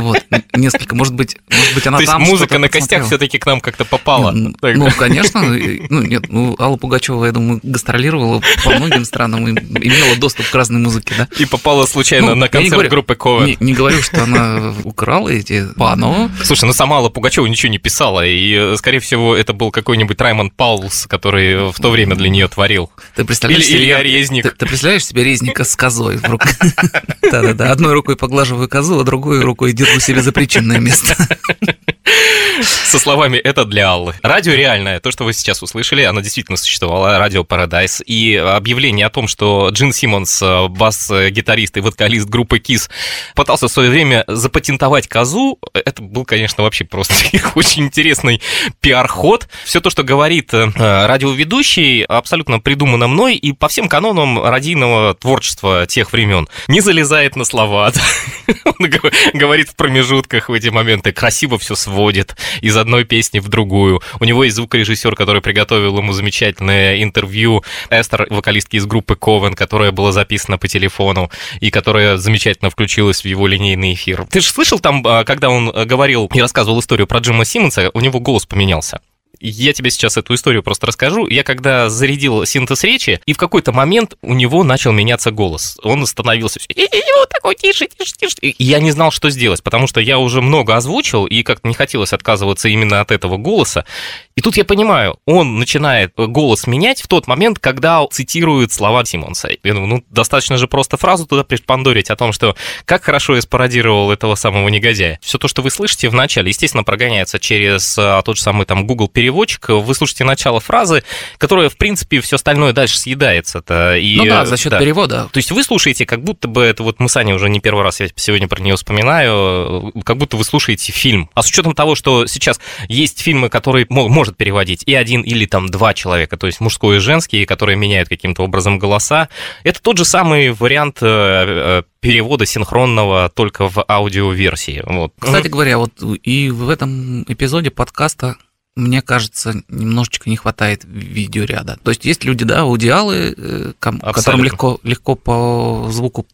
Вот, несколько, может быть, может быть, она То есть там музыка что-то на костях все-таки к нам как-то попала. Ну. Ну, конечно. Ну, нет, ну, Алла Пугачева, я думаю, гастролировала по многим странам и имела доступ к разной музыке, да. И попала случайно Ну, на концерт говорю- группы Ковен. Не, не говорю, что она украла эти па, но... Слушай, ну сама Алла Пугачева ничего не писала, и, э, скорее всего, это был какой-нибудь Раймонд Паулс, который в то время для нее творил. Ты представляешь Или себе- Илья Резник. Ты, ты представляешь себе резника с козой в руках? *laughs* Да-да-да. Одной рукой поглаживаю козу, а другой рукой держу себе за причинное место. *laughs* Со словами «это для Аллы». Радио реальное, то, что вы сейчас услышали, оно действительно существовало, радио Paradise. И объявление о том, что Джин Симмонс, э, бас-гитарист и вокалист группы KISS, пытался в свое время запатентовать козу, это был, конечно, вообще просто *laughs* очень интересный пиар-ход. Все то, что говорит э, радиоведущий, абсолютно придумано мной и по всем канонам радийного творчества тех времен. Не залезает на слова, *laughs* говорит в промежутках в эти моменты, красиво все сводит из одной песни в другую. У него есть звукорежиссер, который приготовил ему замечательное интервью Эстер, вокалистки из группы Ковен, которое было записано по телефону и которое замечательно включилось в его линейный эфир. Ты же слышал там, а, когда он а, говорил и рассказывал историю про Джима Симмонса, у него голос поменялся. Я тебе сейчас эту историю просто расскажу. Я когда зарядил синтез речи, и в какой-то момент у него начал меняться голос. Он становился и вот такой тише, тише, тише. И я не знал, что сделать, потому что я уже много озвучил, и как-то не хотелось отказываться именно от этого голоса. И тут я понимаю, он начинает голос менять в тот момент, когда цитирует слова Симонса. Я думаю, ну, достаточно же просто фразу туда пришпандорить о том, что как хорошо я спародировал этого самого негодяя. Все то, что вы слышите в начале, естественно, прогоняется через а, тот же самый там Google переводчик. Вы слушаете начало фразы, которая, в принципе, все остальное дальше съедается. -то, и, Ну да, за счет перевода. То есть вы слушаете, как будто бы это вот мы с Аней уже не первый раз я сегодня про нее вспоминаю, как будто вы слушаете фильм. А с учетом того, что сейчас есть фильмы, которые мо- может переводить и один или там два человека, то есть мужской и женский, которые меняют каким-то образом голоса, это тот же самый вариант э, э, перевода синхронного только в аудиоверсии. Вот. Кстати говоря, вот и в этом эпизоде подкаста мне кажется, немножечко не хватает видеоряда. То есть есть люди, да, аудиалы, э, которым легко, легко по звуку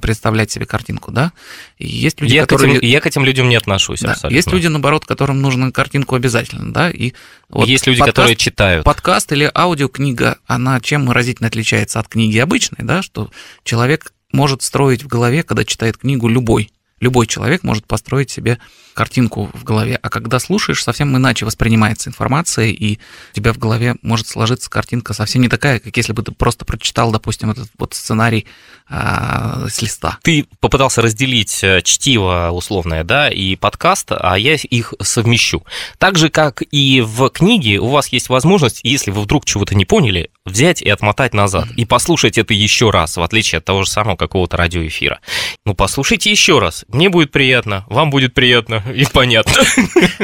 представлять себе картинку, да. И есть люди, я, которые... к этим, я к этим людям не отношусь Да, абсолютно. Есть люди, наоборот, которым нужно картинку обязательно, да, и вот Есть люди, подкаст- которые читают. Подкаст или аудиокнига, она чем выразительно отличается от книги обычной, да, что человек может строить в голове, когда читает книгу, любой. Любой человек может построить себе картинку в голове, а когда слушаешь, совсем иначе воспринимается информация, и у тебя в голове может сложиться картинка совсем не такая, как если бы ты просто прочитал, допустим, этот вот сценарий а, с листа. Ты попытался разделить э, чтиво условное, да, и подкаст, а я их совмещу. Так же, как и в книге, у вас есть возможность, если вы вдруг чего-то не поняли, взять и отмотать назад, и послушать это еще раз, в отличие от того же самого какого-то радиоэфира. Ну, послушайте еще раз. Мне будет приятно, вам будет приятно и понятно. *laughs*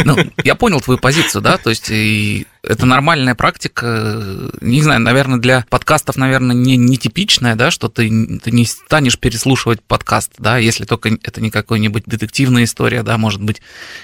Ну, я понял твою позицию, да, то есть и это нормальная практика, не знаю, наверное, для подкастов, наверное, не, не типичная, да, что ты, ты не станешь переслушивать подкаст, да, если только это не какой-нибудь детективная история, да, может быть,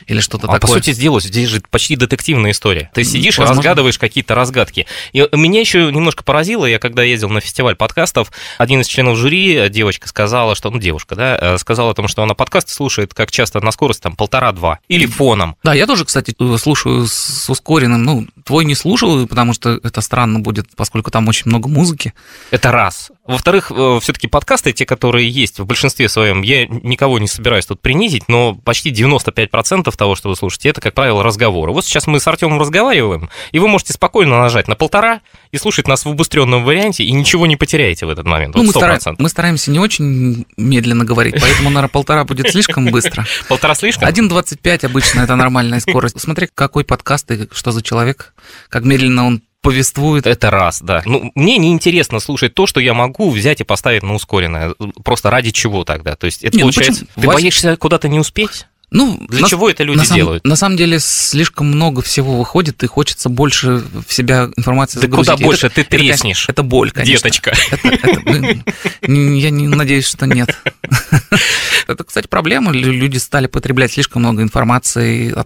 или что-то А такое. по сути сделать, здесь же почти детективная история. Ты сидишь и разгадываешь какие-то разгадки. И меня еще немножко поразило, я когда ездил на фестиваль подкастов, один из членов жюри, девочка сказала, что, ну, девушка, да, э, сказала о том, что она подкасты слушает как часто на скорость там полтора-два или фоном. Да, я тоже, кстати, слушаю с ускоренным, ну, твой не слушал, потому что это странно будет, поскольку там очень много музыки. Это раз. Во-вторых, все-таки подкасты, те, которые есть в большинстве своем, я никого не собираюсь тут принизить, но почти 95% того, что вы слушаете, это, как правило, разговоры. Вот сейчас мы с Артемом разговариваем, и вы можете спокойно нажать на полтора и слушать нас в убыстренном варианте, и ничего не потеряете в этот момент. Ну, Вот мы, стара- 100%. мы стараемся не очень медленно говорить, поэтому, наверное, полтора будет слишком быстро. *laughs* Полтора слишком? 1.25 обычно это нормальная скорость. Смотри, какой подкаст и что за человек, как медленно он повествует. Это раз, да. Ну, мне неинтересно слушать то, что я могу взять и поставить на ускоренное. Просто ради чего тогда? То есть это Не, ну получается... почему? Ты Вась- боишься куда-то не успеть? Ну, Для на- чего это люди на самом- делают? На самом деле слишком много всего выходит, и хочется больше в себя информации Да загрузить. куда И больше это- ты это, треснешь, Это, боль, конечно. деточка. Это- это, я не надеюсь, что нет. *laughs* Это, кстати, проблема. Лю- Люди стали потреблять слишком много информации, а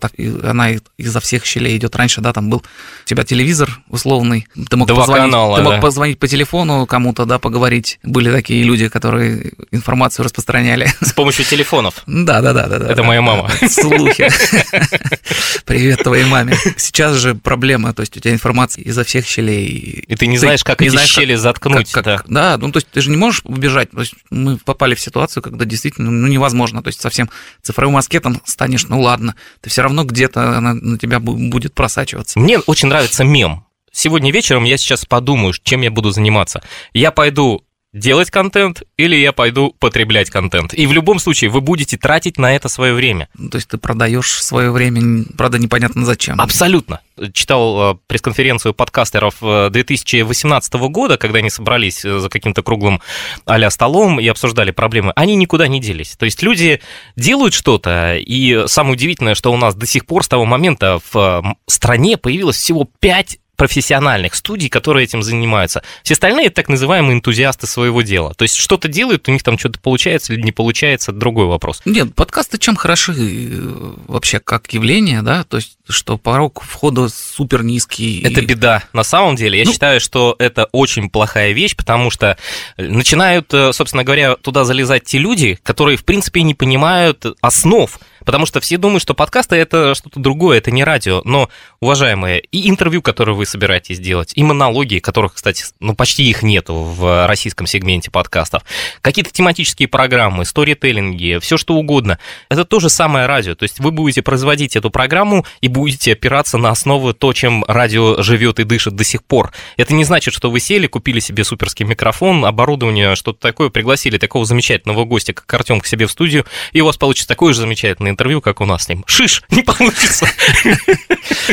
она изо всех щелей идет. Раньше, да, там был у тебя телевизор условный, ты мог, Два позвонить, канала, ты мог да. позвонить по телефону кому-то, да, поговорить. Были такие люди, которые информацию распространяли. С помощью телефонов. Да, да, да, да. да, Это да. моя мама. *laughs* Слухи. *laughs* Привет твоей маме. Сейчас же проблема, то есть у тебя информация изо всех щелей. И ты не знаешь, как эти щели заткнуть, как- да. как- да, ну то есть ты же не можешь убежать. То есть мы попали в ситуацию, когда действительно ну, невозможно. То есть совсем цифровым аскетом станешь, ну ладно, ты все равно где-то она на тебя бу- будет просачиваться. Мне очень нравится мем. Сегодня вечером я сейчас подумаю, чем я буду заниматься. Я пойду делать контент или я пойду потреблять контент. И в любом случае вы будете тратить на это свое время. Ну, То есть ты продаешь свое время, правда, непонятно зачем. Абсолютно. Читал э, пресс-конференцию подкастеров э, 2018 года, когда они собрались э, за каким-то круглым а столом и обсуждали проблемы. Они никуда не делись. То есть люди делают что-то, и самое удивительное, что у нас до сих пор с того момента в э, стране появилось всего 5 профессиональных студий, которые этим занимаются. Все остальные так называемые энтузиасты своего дела. То есть что-то делают, у них там что-то получается или не получается, другой вопрос. Нет, подкасты чем хороши э, вообще как явление, да, то есть что порог входа супер низкий. Это и- беда. На самом деле, я Ну- считаю, что это очень плохая вещь, потому что начинают, э, собственно говоря, туда залезать те люди, которые, в принципе, не понимают основ. Потому что все думают, что подкасты это что-то другое, это не радио. Но, уважаемые, и интервью, которые вы собираетесь делать, и монологи, которых, кстати, ну, почти их нету в российском сегменте подкастов, какие-то тематические программы, сторителлинги, все что угодно, это то же самое радио. То есть вы будете производить эту программу и будете опираться на основу то, чем радио живет и дышит до сих пор. Это не значит, что вы сели, купили себе суперский микрофон, оборудование, что-то такое, пригласили такого замечательного гостя, как Артем, к себе в студию, и у вас получится такое же замечательное интервью, как у нас с ним. Шиш, *laughs* не получится.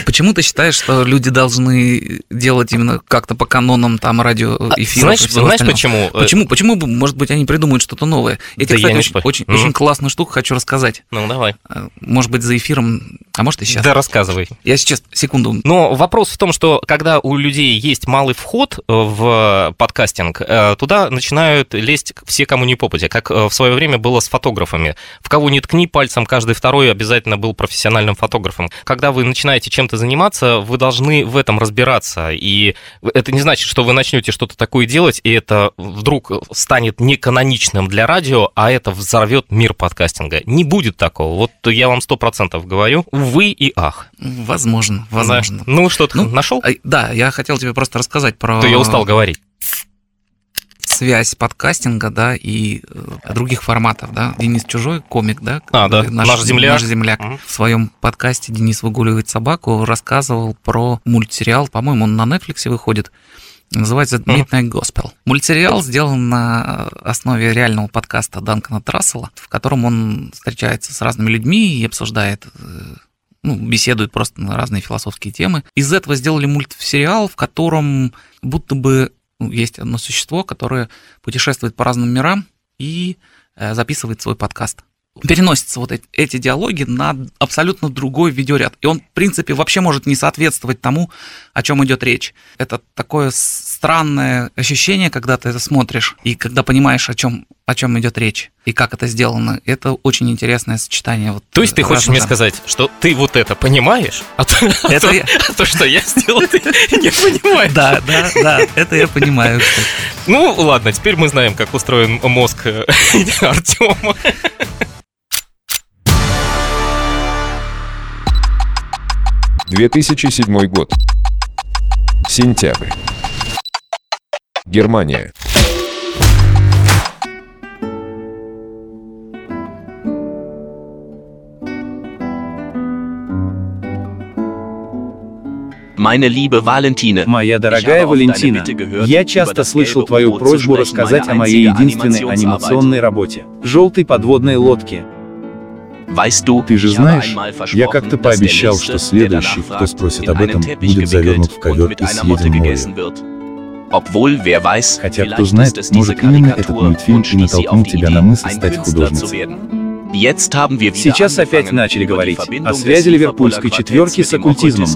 Почему ты считаешь, что люди должны делать именно как-то по канонам там? Знаешь, и всего знаешь остального? почему? Почему? Почему, бы, может быть, они придумают что-то новое? Я тебе, я кстати, очень, очень, очень классную штуку хочу рассказать. Ну, давай. Э, Может быть, за эфиром, а может и сейчас. Да, рассказывай. Я сейчас, секунду. Но вопрос в том, что когда у людей есть малый вход э, в подкастинг, э, туда начинают лезть все, кому не попадя, как э, в свое время было с фотографами. В кого не ткни пальцем, каждый каждый второй обязательно был профессиональным фотографом. Когда вы начинаете чем-то заниматься, вы должны в этом разбираться. И это не значит, что вы начнете что-то такое делать, и это вдруг станет неканоничным для радио, а это взорвет мир подкастинга. Не будет такого. Вот я вам сто процентов говорю. Вы и ах. Возможно, возможно. Да. Ну, что-то ну, нашел? Да, я хотел тебе просто рассказать про... То я устал говорить связь подкастинга, да, и э, других форматов, да. Денис Чужой, комик, да. А, да, наш, наш земляк. Наш земляк. Угу. В своем подкасте «Денис выгуливает собаку» рассказывал про мультсериал, по-моему, он на Netflix выходит, называется Midnight Gospel. Мультсериал сделан на основе реального подкаста Данкана Трассела, в котором он встречается с разными людьми и обсуждает э, ну, беседуют просто на разные философские темы. Из этого сделали мультсериал, в котором будто бы есть одно существо, которое путешествует по разным мирам и э, записывает свой подкаст. Переносятся вот эти, эти диалоги на абсолютно другой видеоряд. И он, в принципе, вообще может не соответствовать тому, о чем идет речь. Это такое странное ощущение, когда ты это смотришь, и когда понимаешь, о чем, о чем идет речь, и как это сделано. Это очень интересное сочетание. Вот то есть ты хочешь мне сказать, что ты вот это понимаешь, а то, это а я... а то что я сделал, ты не понимаешь? Да, да, да, это я понимаю. Ну, ладно, теперь мы знаем, как устроен мозг э, *laughs* Артема. 2007 год. Сентябрь. Германия. Моя дорогая Валентина, я часто слышал твою просьбу рассказать о моей единственной анимационной работе – «Желтой подводной лодке», ты же знаешь, я как-то пообещал, что следующий, кто спросит об этом, будет завернут в ковер и съеден морем. Хотя, кто знает, может именно этот мультфильм и натолкнул тебя на мысль стать художницей. Сейчас опять начали говорить о связи ливерпульской четверки с оккультизмом.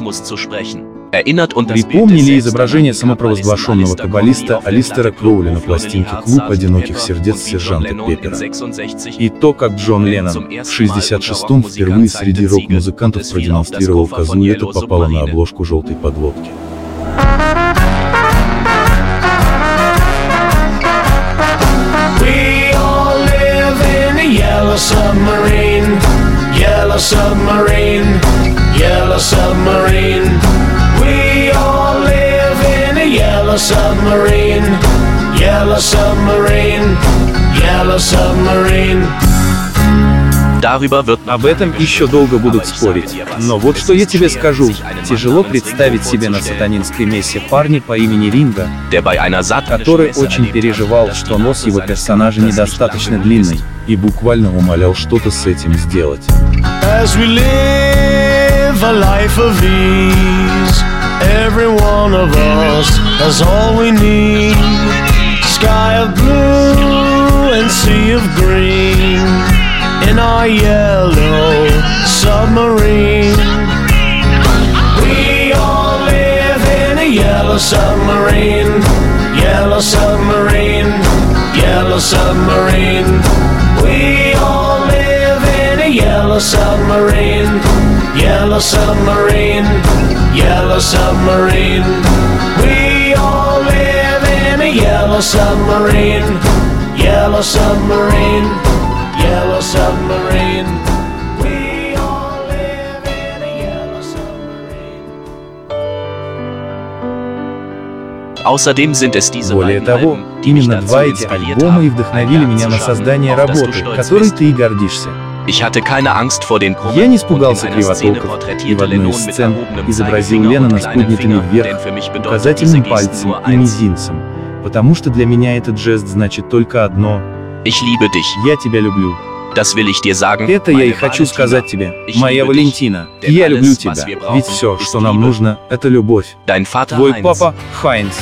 Припомнили изображение самопровозглашенного каббалиста Алистера Кроули на пластинке «Клуб одиноких сердец» сержанта Пеппера. И то, как Джон Леннон в 66-м впервые среди рок-музыкантов продемонстрировал козу, и это попало на обложку желтой подводки. Yellow submarine, yellow submarine, yellow submarine. A yellow submarine, yellow submarine, yellow submarine. Об этом еще долго будут спорить. Но вот что я тебе скажу. Тяжело представить себе на сатанинской мессе парня по имени Ринга, который очень переживал, что нос его персонажа недостаточно длинный, и буквально умолял что-то с этим сделать. Every one of us has all we need. Sky of blue and sea of green in our yellow submarine. We all live in a yellow submarine, yellow submarine, yellow submarine. We yellow submarine, yellow submarine, yellow submarine. We all live in a yellow submarine, yellow submarine, yellow submarine. We all live in a yellow submarine. Более того, именно два эти альбома и вдохновили меня на создание работы, которой ты и гордишься. Я не испугался кривотолков и в одной из сцен изобразил Леннона с поднятыми вверх указательным пальцем и мизинцем, потому что для меня этот жест значит только одно – я тебя люблю. Это я и хочу сказать тебе, моя Валентина. Я люблю тебя, ведь все, что нам нужно, это любовь. Твой папа Хайнц.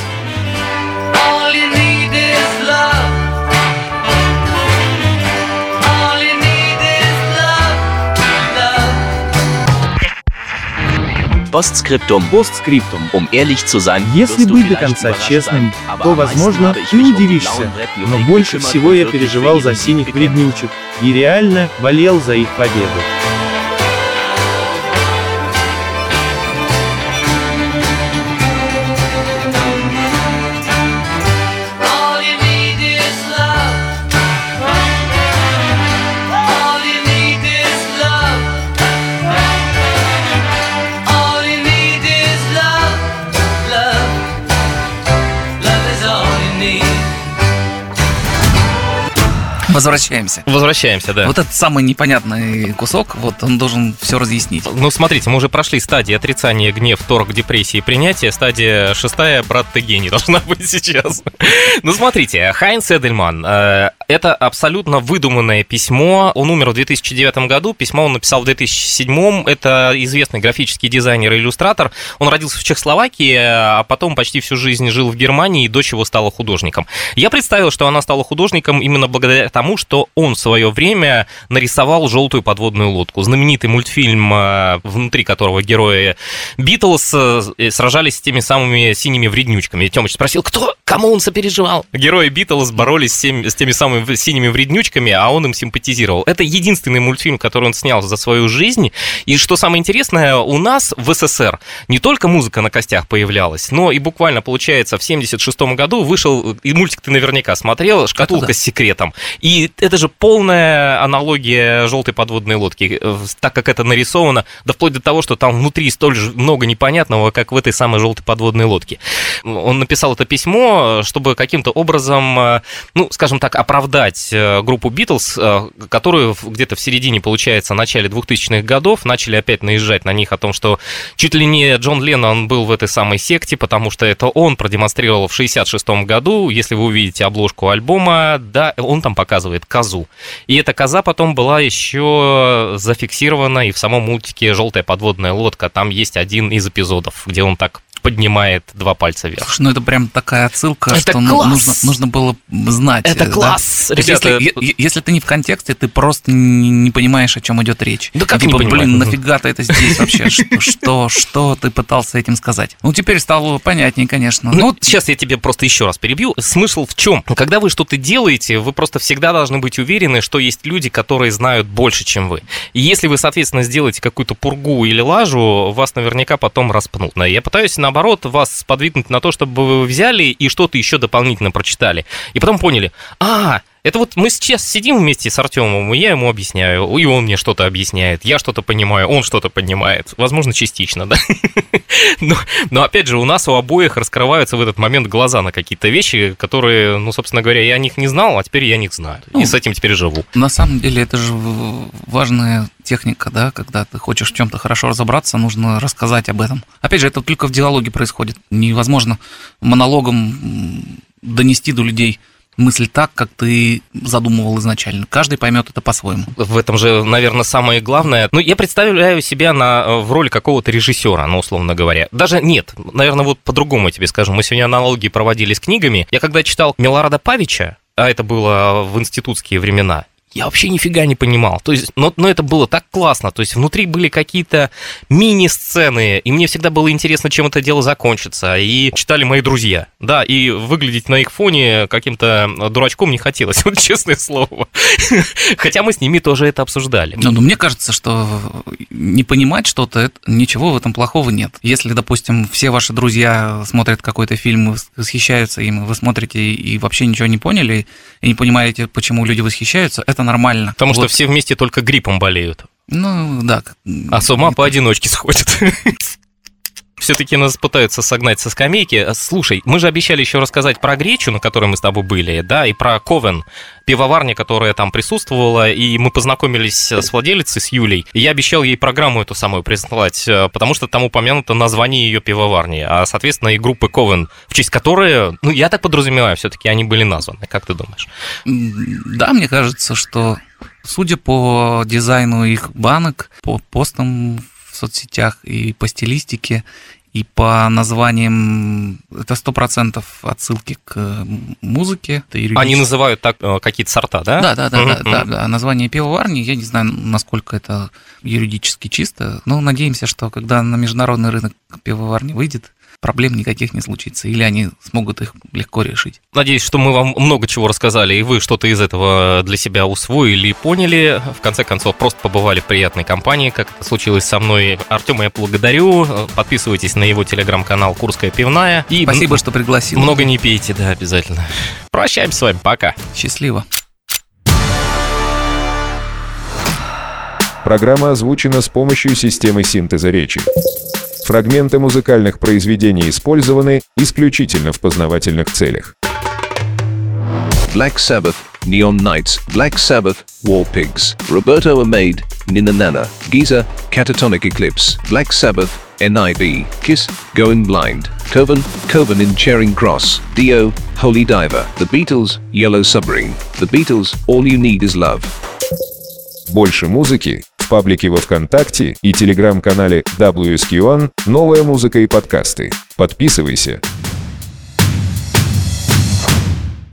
Постскриптум. Постскриптум. Um Если быть до конца честным, то, возможно, ты удивишься, но больше всего я переживал за синих вреднючек и реально болел за их победу. Возвращаемся. Возвращаемся, да. Вот этот самый непонятный кусок, вот он должен все разъяснить. Ну, смотрите, мы уже прошли стадии отрицания, гнев, торг, депрессии, принятия. Стадия шестая, брат, ты гений, *laughs* должна быть сейчас. Ну, смотрите, Хайнс Эдельман, э, это абсолютно выдуманное письмо. Он умер в 2009 году, письмо он написал в 2007. Это известный графический дизайнер и иллюстратор. Он родился в Чехословакии, а потом почти всю жизнь жил в Германии, и дочь его стала художником. Я представил, что она стала художником именно благодаря тому, что он в свое время нарисовал желтую подводную лодку. Знаменитый мультфильм, э, внутри которого герои Битлз э, сражались с теми самыми синими вреднючками. И Тёмыч спросил, кто, кому он сопереживал? Герои Битлз боролись с теми, с теми самыми синими вреднючками, а он им симпатизировал. Это единственный мультфильм, который он снял за свою жизнь. И что самое интересное, у нас в СССР не только музыка на костях появлялась, но и буквально, получается, в 76 году вышел, и мультик ты наверняка смотрел, «Шкатулка да. с секретом». И это же полная аналогия желтой подводной лодки, э, так как это нарисовано, да вплоть до того, что там внутри столь же много непонятного, как в этой самой желтой подводной лодке. Он написал это письмо, чтобы каким-то образом, э, ну, скажем так, оправдать э, группу Битлз, которую где-то в середине, получается, начале 2000-х годов начали опять наезжать на них о том, что чуть ли не Джон Леннон был в этой самой секте, потому что это он продемонстрировал в 66 году, если вы увидите обложку альбома, да, он там показывает козу. И эта коза потом была еще зафиксирована и в самом мультике «Желтая подводная лодка». Там есть один из эпизодов, где он так поднимает два пальца вверх. Ну это прям такая отсылка, Это что ну, класс! нужно, нужно было знать. Это э, да? класс! Есть Ребята, если, если ты не в контексте, ты просто не, понимаешь, о чем идет речь. Да как И не типа, понимаю? блин, нафига ты это здесь вообще? *laughs* Что, что, ты пытался этим сказать? Ну, теперь стало понятнее, конечно. Ну, Ну, сейчас я тебе просто еще раз перебью. Смысл в чем? Когда вы что-то делаете, вы просто всегда должны быть уверены, что есть люди, которые знают больше, чем вы. И если вы, соответственно, сделаете какую-то пургу или лажу, вас наверняка потом распнут. Я пытаюсь, наоборот, вас подвигнуть на то, чтобы вы взяли и что-то еще дополнительно прочитали. И потом поняли, а, это вот мы сейчас сидим вместе с Артемом, и я ему объясняю, и он мне что-то объясняет, я что-то понимаю, он что-то понимает, возможно, частично, да? *laughs* Но, но опять же, у нас у обоих раскрываются в этот момент глаза на какие-то вещи, которые, ну, собственно говоря, я о них не знал, а теперь я о них знаю. И Ну, с этим теперь живу. на самом деле это же важная техника, да, когда ты хочешь в чем-то хорошо разобраться, нужно рассказать об этом. Опять же, это только в диалоге происходит. Невозможно монологом донести до людей мысль так, как ты задумывал изначально. Каждый поймет это по-своему. В этом же, наверное, самое главное. Ну, я представляю себя на, э, в роли какого-то режиссера, ну, условно говоря. Даже нет, наверное, вот по-другому тебе скажу. Мы сегодня аналогии проводили с книгами. Я когда читал Милорада Павича, а это было в институтские времена, я вообще нифига не понимал. То есть, но, но это было так классно. То есть внутри были какие-то мини-сцены, и мне всегда было интересно, чем это дело закончится. И читали мои друзья. Да, и выглядеть на их фоне каким-то дурачком не хотелось, *laughs* вот честное слово. Хотя мы с ними тоже это обсуждали. Ну, но мне кажется, что не понимать что-то, ничего в этом плохого нет. Если, допустим, все ваши друзья смотрят какой-то фильм, вос- восхищаются им, вы смотрите и вообще ничего не поняли, и не понимаете, почему люди восхищаются, это нормально. Потому что Вот. все вместе только гриппом болеют. Ну, да. А с ума поодиночке сходят. *laughs* Все-таки нас пытаются согнать со скамейки. Слушай, мы же обещали еще рассказать про Гречу, на которой мы с тобой были, да, и про Ковен, пивоварня, которая там присутствовала, и мы познакомились с владелицей, с Юлей. И я обещал ей программу эту самую прислать, э, потому что там упомянуто название ее пивоварни, а, соответственно, и группы Ковен, в честь которой, ну, я так подразумеваю, все-таки они были названы. Как ты думаешь? Да, мне кажется, что судя по дизайну их банок, по постам в соцсетях и по стилистике, и по названиям, это сто процентов отсылки к м, музыке. Они называют так э, какие-то сорта, да? Да, да, да, да, да, да. Название пивоварни, я не знаю, насколько это юридически чисто, но надеемся, что когда на международный рынок пивоварни выйдет, проблем никаких не случится, или они смогут их легко решить. Надеюсь, что мы вам много чего рассказали, и вы что-то из этого для себя усвоили и поняли. В конце концов, просто побывали в приятной компании, как это случилось со мной. Артема я благодарю. Подписывайтесь на его телеграм-канал «Курская пивная». И Спасибо, что пригласил. Много не пейте, да, обязательно. Прощаемся с вами, пока. Счастливо. Программа озвучена с помощью системы синтеза речи. Фрагменты музыкальных произведений использованы исключительно в познавательных целях. Black Sabbath Neon Knights, Black Sabbath, War Pigs, Roberto Amade, Nina Nana, Giza, Catatonic Eclipse, Black Sabbath, NIB, Kiss, Going Blind, Coven, Coven in Charing Cross, Dio, Holy Diver, The Beatles, Yellow Submarine, The Beatles, All You Need Is Love. Больше музыки в паблике во Вконтакте и телеграм-канале WSQ1 «Новая музыка и подкасты». Подписывайся.